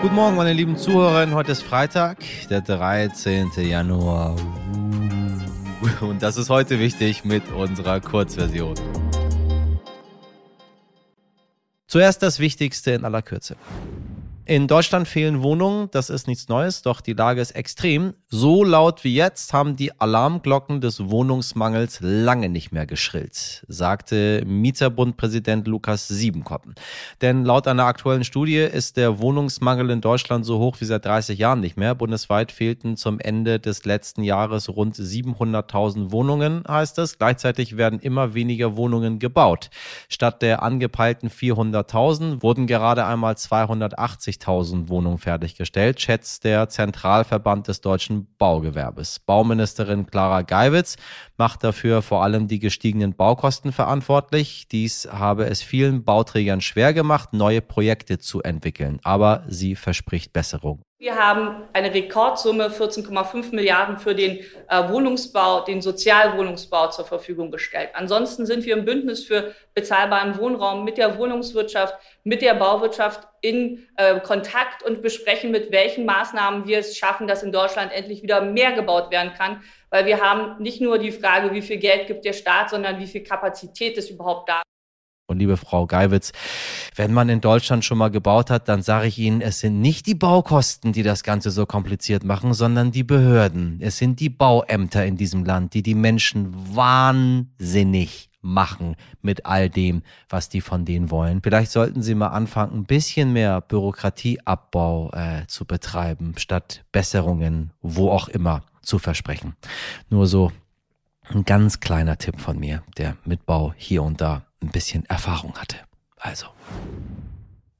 Guten Morgen, meine lieben Zuhörerinnen. Heute ist Freitag, der 13. Januar. Und das ist heute wichtig mit unserer Kurzversion. Zuerst das Wichtigste in aller Kürze. In Deutschland fehlen Wohnungen, das ist nichts Neues, doch die Lage ist extrem. So laut wie jetzt haben die Alarmglocken des Wohnungsmangels lange nicht mehr geschrillt, sagte Mieterbundpräsident Lukas Siebenkoppen. Denn laut einer aktuellen Studie ist der Wohnungsmangel in Deutschland so hoch wie seit 30 Jahren nicht mehr. Bundesweit fehlten zum Ende des letzten Jahres rund 700.000 Wohnungen, heißt es. Gleichzeitig werden immer weniger Wohnungen gebaut. Statt der angepeilten 400.000 wurden gerade einmal 280 50.000 Wohnungen fertiggestellt, schätzt der Zentralverband des deutschen Baugewerbes. Bauministerin Clara Geiwitz macht dafür vor allem die gestiegenen Baukosten verantwortlich. Dies habe es vielen Bauträgern schwer gemacht, neue Projekte zu entwickeln, aber sie verspricht Besserung. Wir haben eine Rekordsumme 14,5 Milliarden für den äh, Wohnungsbau, den Sozialwohnungsbau zur Verfügung gestellt. Ansonsten sind wir im Bündnis für bezahlbaren Wohnraum mit der Wohnungswirtschaft, mit der Bauwirtschaft in äh, Kontakt und besprechen, mit welchen Maßnahmen wir es schaffen, dass in Deutschland endlich wieder mehr gebaut werden kann. Weil wir haben nicht nur die Frage, wie viel Geld gibt der Staat, sondern wie viel Kapazität ist überhaupt da. Und liebe Frau Geiwitz, wenn man in Deutschland schon mal gebaut hat, dann sage ich Ihnen, es sind nicht die Baukosten, die das Ganze so kompliziert machen, sondern die Behörden. Es sind die Bauämter in diesem Land, die die Menschen wahnsinnig machen mit all dem, was die von denen wollen. Vielleicht sollten Sie mal anfangen, ein bisschen mehr Bürokratieabbau äh, zu betreiben, statt Besserungen, wo auch immer, zu versprechen. Nur so ein ganz kleiner Tipp von mir, der mit Bau hier und da ein bisschen Erfahrung hatte. Also.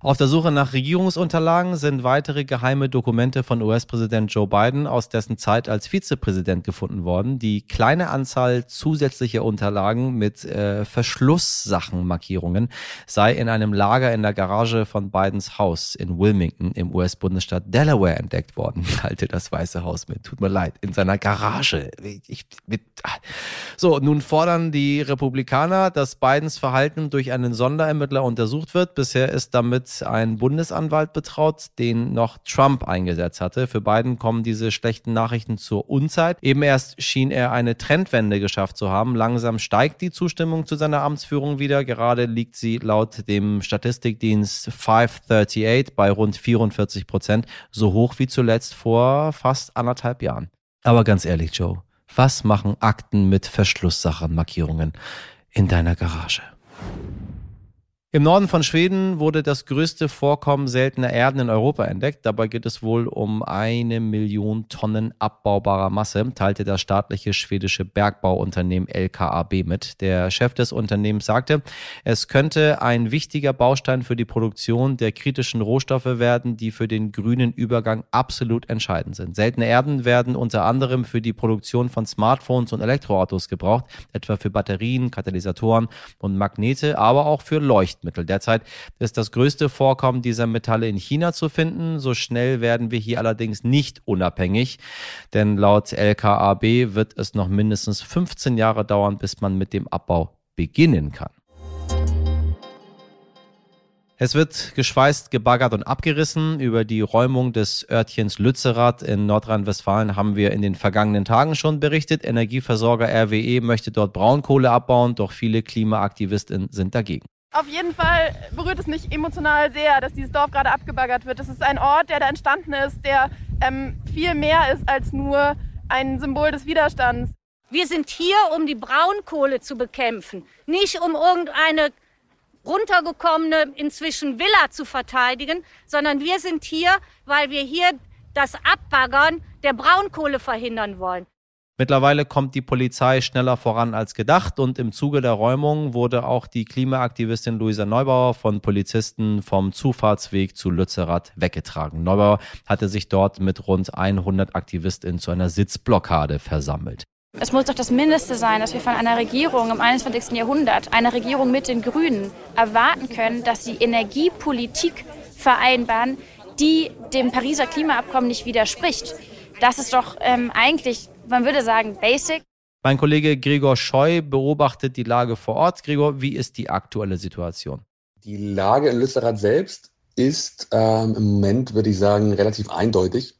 Auf der Suche nach Regierungsunterlagen sind weitere geheime Dokumente von US-Präsident Joe Biden aus dessen Zeit als Vizepräsident gefunden worden. Die kleine Anzahl zusätzlicher Unterlagen mit äh, Verschlusssachenmarkierungen sei in einem Lager in der Garage von Bidens Haus in Wilmington im US-Bundesstaat Delaware entdeckt worden. Halte das Weiße Haus mit. Tut mir leid. In seiner Garage. Ich, mit, so, nun fordern die Republikaner, dass Bidens Verhalten durch einen Sonderermittler untersucht wird. Bisher ist damit ein Bundesanwalt betraut, den noch Trump eingesetzt hatte. Für Biden kommen diese schlechten Nachrichten zur Unzeit. Eben erst schien er eine Trendwende geschafft zu haben. Langsam steigt die Zustimmung zu seiner Amtsführung wieder. Gerade liegt sie laut dem Statistikdienst 538 bei rund 44 Prozent, so hoch wie zuletzt vor fast anderthalb Jahren. Aber ganz ehrlich, Joe, was machen Akten mit Verschlusssachenmarkierungen in deiner Garage? Im Norden von Schweden wurde das größte Vorkommen seltener Erden in Europa entdeckt. Dabei geht es wohl um eine Million Tonnen abbaubarer Masse, teilte das staatliche schwedische Bergbauunternehmen LKAB mit. Der Chef des Unternehmens sagte, es könnte ein wichtiger Baustein für die Produktion der kritischen Rohstoffe werden, die für den grünen Übergang absolut entscheidend sind. Seltene Erden werden unter anderem für die Produktion von Smartphones und Elektroautos gebraucht, etwa für Batterien, Katalysatoren und Magnete, aber auch für Leuchten. Leuchtmittel. Derzeit ist das größte Vorkommen dieser Metalle in China zu finden. So schnell werden wir hier allerdings nicht unabhängig, denn laut LKAB wird es noch mindestens 15 Jahre dauern, bis man mit dem Abbau beginnen kann. Es wird geschweißt, gebaggert und abgerissen. Über die Räumung des Örtchens Lützerath in Nordrhein-Westfalen haben wir in den vergangenen Tagen schon berichtet. Energieversorger RWE möchte dort Braunkohle abbauen, doch viele Klimaaktivisten sind dagegen. Auf jeden Fall berührt es mich emotional sehr, dass dieses Dorf gerade abgebaggert wird. Es ist ein Ort, der da entstanden ist, der ähm, viel mehr ist als nur ein Symbol des Widerstands. Wir sind hier, um die Braunkohle zu bekämpfen, nicht um irgendeine runtergekommene inzwischen Villa zu verteidigen, sondern wir sind hier, weil wir hier das Abbaggern der Braunkohle verhindern wollen. Mittlerweile kommt die Polizei schneller voran als gedacht und im Zuge der Räumung wurde auch die Klimaaktivistin Luisa Neubauer von Polizisten vom Zufahrtsweg zu Lützerath weggetragen. Neubauer hatte sich dort mit rund 100 Aktivistinnen zu einer Sitzblockade versammelt. Es muss doch das Mindeste sein, dass wir von einer Regierung im 21. Jahrhundert, einer Regierung mit den Grünen, erwarten können, dass sie Energiepolitik vereinbaren, die dem Pariser Klimaabkommen nicht widerspricht. Das ist doch ähm, eigentlich man würde sagen, basic. Mein Kollege Gregor Scheu beobachtet die Lage vor Ort. Gregor, wie ist die aktuelle Situation? Die Lage in Lützerath selbst ist ähm, im Moment, würde ich sagen, relativ eindeutig.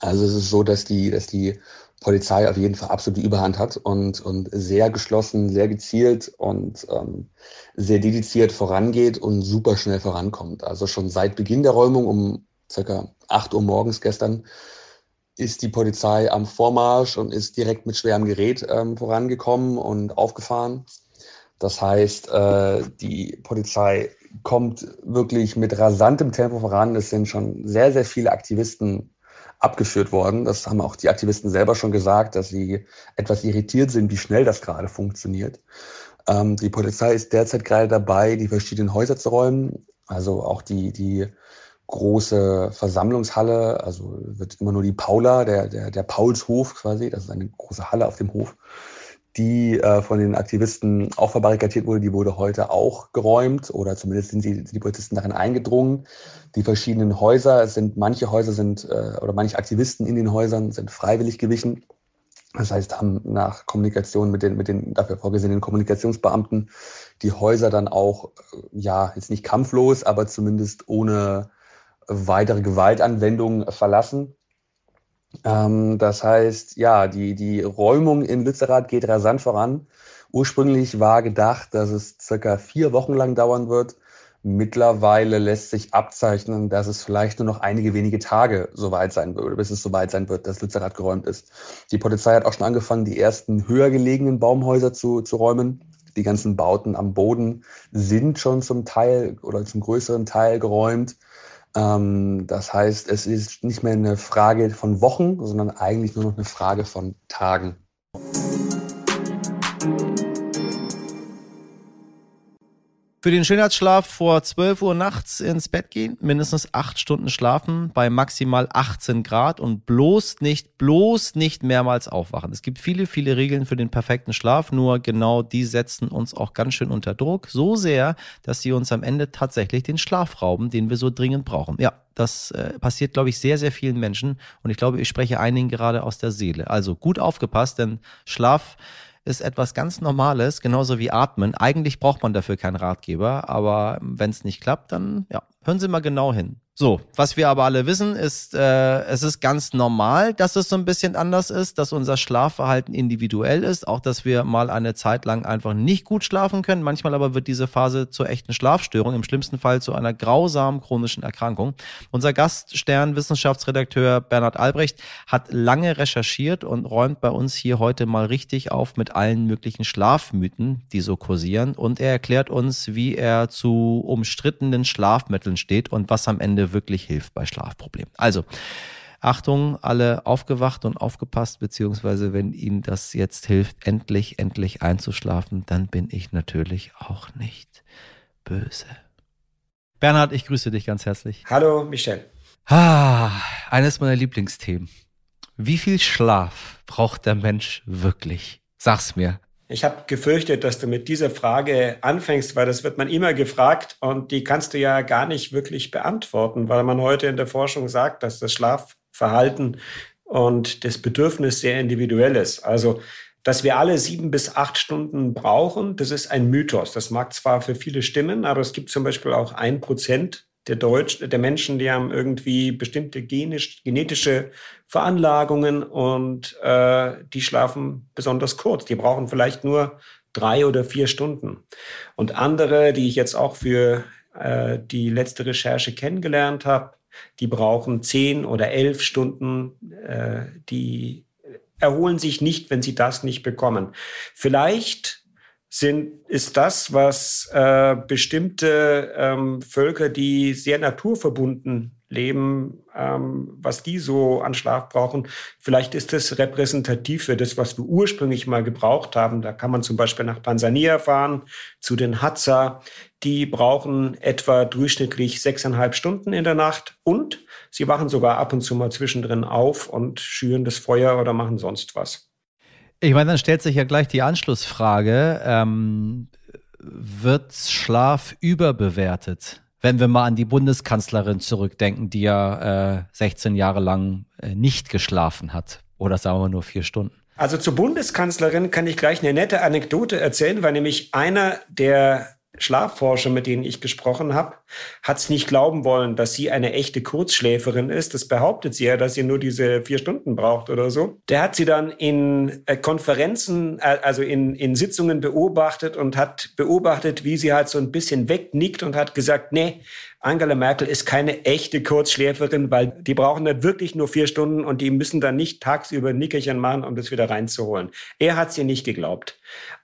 Also es ist so, dass die, dass die Polizei auf jeden Fall absolut die Überhand hat und, und sehr geschlossen, sehr gezielt und ähm, sehr dediziert vorangeht und super schnell vorankommt. Also schon seit Beginn der Räumung um circa 8 Uhr morgens gestern ist die Polizei am Vormarsch und ist direkt mit schwerem Gerät ähm, vorangekommen und aufgefahren. Das heißt, äh, die Polizei kommt wirklich mit rasantem Tempo voran. Es sind schon sehr, sehr viele Aktivisten abgeführt worden. Das haben auch die Aktivisten selber schon gesagt, dass sie etwas irritiert sind, wie schnell das gerade funktioniert. Ähm, die Polizei ist derzeit gerade dabei, die verschiedenen Häuser zu räumen. Also auch die, die große Versammlungshalle, also wird immer nur die Paula, der, der, der Paulshof quasi, das ist eine große Halle auf dem Hof, die äh, von den Aktivisten auch verbarrikadiert wurde, die wurde heute auch geräumt oder zumindest sind die, die Polizisten darin eingedrungen. Die verschiedenen Häuser, es sind manche Häuser sind äh, oder manche Aktivisten in den Häusern sind freiwillig gewichen. Das heißt, haben nach Kommunikation mit den, mit den dafür vorgesehenen Kommunikationsbeamten die Häuser dann auch, äh, ja, jetzt nicht kampflos, aber zumindest ohne weitere Gewaltanwendung verlassen. Ähm, das heißt, ja, die, die Räumung in Lützerath geht rasant voran. Ursprünglich war gedacht, dass es circa vier Wochen lang dauern wird. Mittlerweile lässt sich abzeichnen, dass es vielleicht nur noch einige wenige Tage soweit sein wird, bis es soweit sein wird, dass Lützerath geräumt ist. Die Polizei hat auch schon angefangen, die ersten höher gelegenen Baumhäuser zu, zu räumen. Die ganzen Bauten am Boden sind schon zum Teil oder zum größeren Teil geräumt. Ähm, das heißt, es ist nicht mehr eine Frage von Wochen, sondern eigentlich nur noch eine Frage von Tagen. Für den Schönheitsschlaf vor 12 Uhr nachts ins Bett gehen, mindestens acht Stunden schlafen bei maximal 18 Grad und bloß nicht, bloß nicht mehrmals aufwachen. Es gibt viele, viele Regeln für den perfekten Schlaf, nur genau die setzen uns auch ganz schön unter Druck. So sehr, dass sie uns am Ende tatsächlich den Schlaf rauben, den wir so dringend brauchen. Ja, das äh, passiert, glaube ich, sehr, sehr vielen Menschen und ich glaube, ich spreche einigen gerade aus der Seele. Also gut aufgepasst, denn Schlaf ist etwas ganz Normales, genauso wie Atmen. Eigentlich braucht man dafür keinen Ratgeber, aber wenn es nicht klappt, dann ja, hören Sie mal genau hin. So, was wir aber alle wissen, ist, äh, es ist ganz normal, dass es so ein bisschen anders ist, dass unser Schlafverhalten individuell ist, auch dass wir mal eine Zeit lang einfach nicht gut schlafen können. Manchmal aber wird diese Phase zur echten Schlafstörung, im schlimmsten Fall zu einer grausamen chronischen Erkrankung. Unser Gaststern, Wissenschaftsredakteur Bernhard Albrecht, hat lange recherchiert und räumt bei uns hier heute mal richtig auf mit allen möglichen Schlafmythen, die so kursieren. Und er erklärt uns, wie er zu umstrittenen Schlafmitteln steht und was am Ende wirklich hilft bei Schlafproblemen. Also, Achtung, alle aufgewacht und aufgepasst, beziehungsweise wenn Ihnen das jetzt hilft, endlich, endlich einzuschlafen, dann bin ich natürlich auch nicht böse. Bernhard, ich grüße dich ganz herzlich. Hallo, Michel. Ah, eines meiner Lieblingsthemen. Wie viel Schlaf braucht der Mensch wirklich? Sag's mir. Ich habe gefürchtet, dass du mit dieser Frage anfängst, weil das wird man immer gefragt und die kannst du ja gar nicht wirklich beantworten, weil man heute in der Forschung sagt, dass das Schlafverhalten und das Bedürfnis sehr individuell ist. Also, dass wir alle sieben bis acht Stunden brauchen, das ist ein Mythos. Das mag zwar für viele stimmen, aber es gibt zum Beispiel auch ein Prozent der Deutsch, der Menschen, die haben irgendwie bestimmte genisch, genetische Veranlagungen und äh, die schlafen besonders kurz. Die brauchen vielleicht nur drei oder vier Stunden. Und andere, die ich jetzt auch für äh, die letzte Recherche kennengelernt habe, die brauchen zehn oder elf Stunden. Äh, die erholen sich nicht, wenn sie das nicht bekommen. Vielleicht sind, ist das, was äh, bestimmte ähm, Völker, die sehr naturverbunden leben, ähm, was die so an Schlaf brauchen. Vielleicht ist das repräsentativ für das, was wir ursprünglich mal gebraucht haben. Da kann man zum Beispiel nach Tansania fahren, zu den Hadza. Die brauchen etwa durchschnittlich sechseinhalb Stunden in der Nacht und sie wachen sogar ab und zu mal zwischendrin auf und schüren das Feuer oder machen sonst was. Ich meine, dann stellt sich ja gleich die Anschlussfrage, ähm, wird Schlaf überbewertet? Wenn wir mal an die Bundeskanzlerin zurückdenken, die ja äh, 16 Jahre lang äh, nicht geschlafen hat. Oder sagen wir nur vier Stunden. Also zur Bundeskanzlerin kann ich gleich eine nette Anekdote erzählen, weil nämlich einer der Schlafforscher, mit denen ich gesprochen habe, hat es nicht glauben wollen, dass sie eine echte Kurzschläferin ist. Das behauptet sie ja, dass sie nur diese vier Stunden braucht oder so. Der hat sie dann in äh, Konferenzen, äh, also in, in Sitzungen beobachtet und hat beobachtet, wie sie halt so ein bisschen wegnickt und hat gesagt, nee, Angela Merkel ist keine echte Kurzschläferin, weil die brauchen dann wirklich nur vier Stunden und die müssen dann nicht tagsüber Nickerchen machen, um das wieder reinzuholen. Er hat sie nicht geglaubt.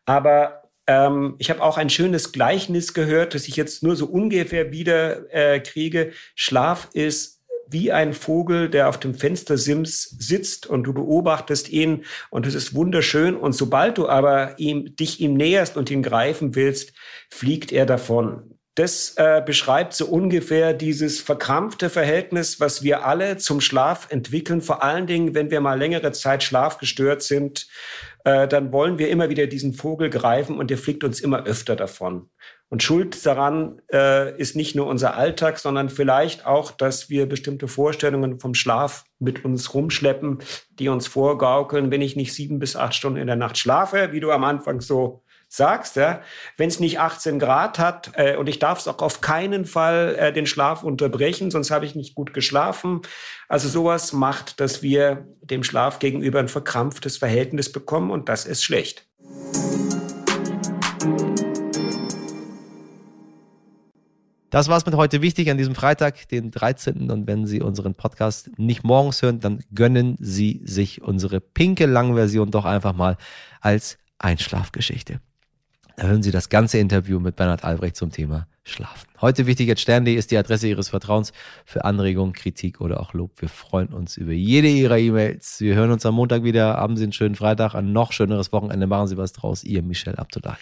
Aber ähm, ich habe auch ein schönes Gleichnis gehört, das ich jetzt nur so ungefähr wieder äh, kriege. Schlaf ist wie ein Vogel, der auf dem Fenstersims sitzt und du beobachtest ihn und es ist wunderschön. Und sobald du aber ihm, dich ihm näherst und ihn greifen willst, fliegt er davon. Das äh, beschreibt so ungefähr dieses verkrampfte Verhältnis, was wir alle zum Schlaf entwickeln. Vor allen Dingen, wenn wir mal längere Zeit schlafgestört sind äh, dann wollen wir immer wieder diesen Vogel greifen und der fliegt uns immer öfter davon. Und Schuld daran äh, ist nicht nur unser Alltag, sondern vielleicht auch, dass wir bestimmte Vorstellungen vom Schlaf mit uns rumschleppen, die uns vorgaukeln, wenn ich nicht sieben bis acht Stunden in der Nacht schlafe, wie du am Anfang so sagst, ja, wenn es nicht 18 Grad hat äh, und ich darf es auch auf keinen Fall äh, den Schlaf unterbrechen, sonst habe ich nicht gut geschlafen. Also sowas macht, dass wir dem Schlaf gegenüber ein verkrampftes Verhältnis bekommen und das ist schlecht. Das war's mit heute wichtig an diesem Freitag, den 13. Und wenn Sie unseren Podcast nicht morgens hören, dann gönnen Sie sich unsere pinke Langversion doch einfach mal als Einschlafgeschichte. Hören Sie das ganze Interview mit Bernhard Albrecht zum Thema Schlafen. Heute wichtig at Stern.de ist die Adresse Ihres Vertrauens für Anregungen, Kritik oder auch Lob. Wir freuen uns über jede Ihrer E-Mails. Wir hören uns am Montag wieder. Haben Sie einen schönen Freitag, ein noch schöneres Wochenende. Machen Sie was draus. Ihr Michel Abdullahi.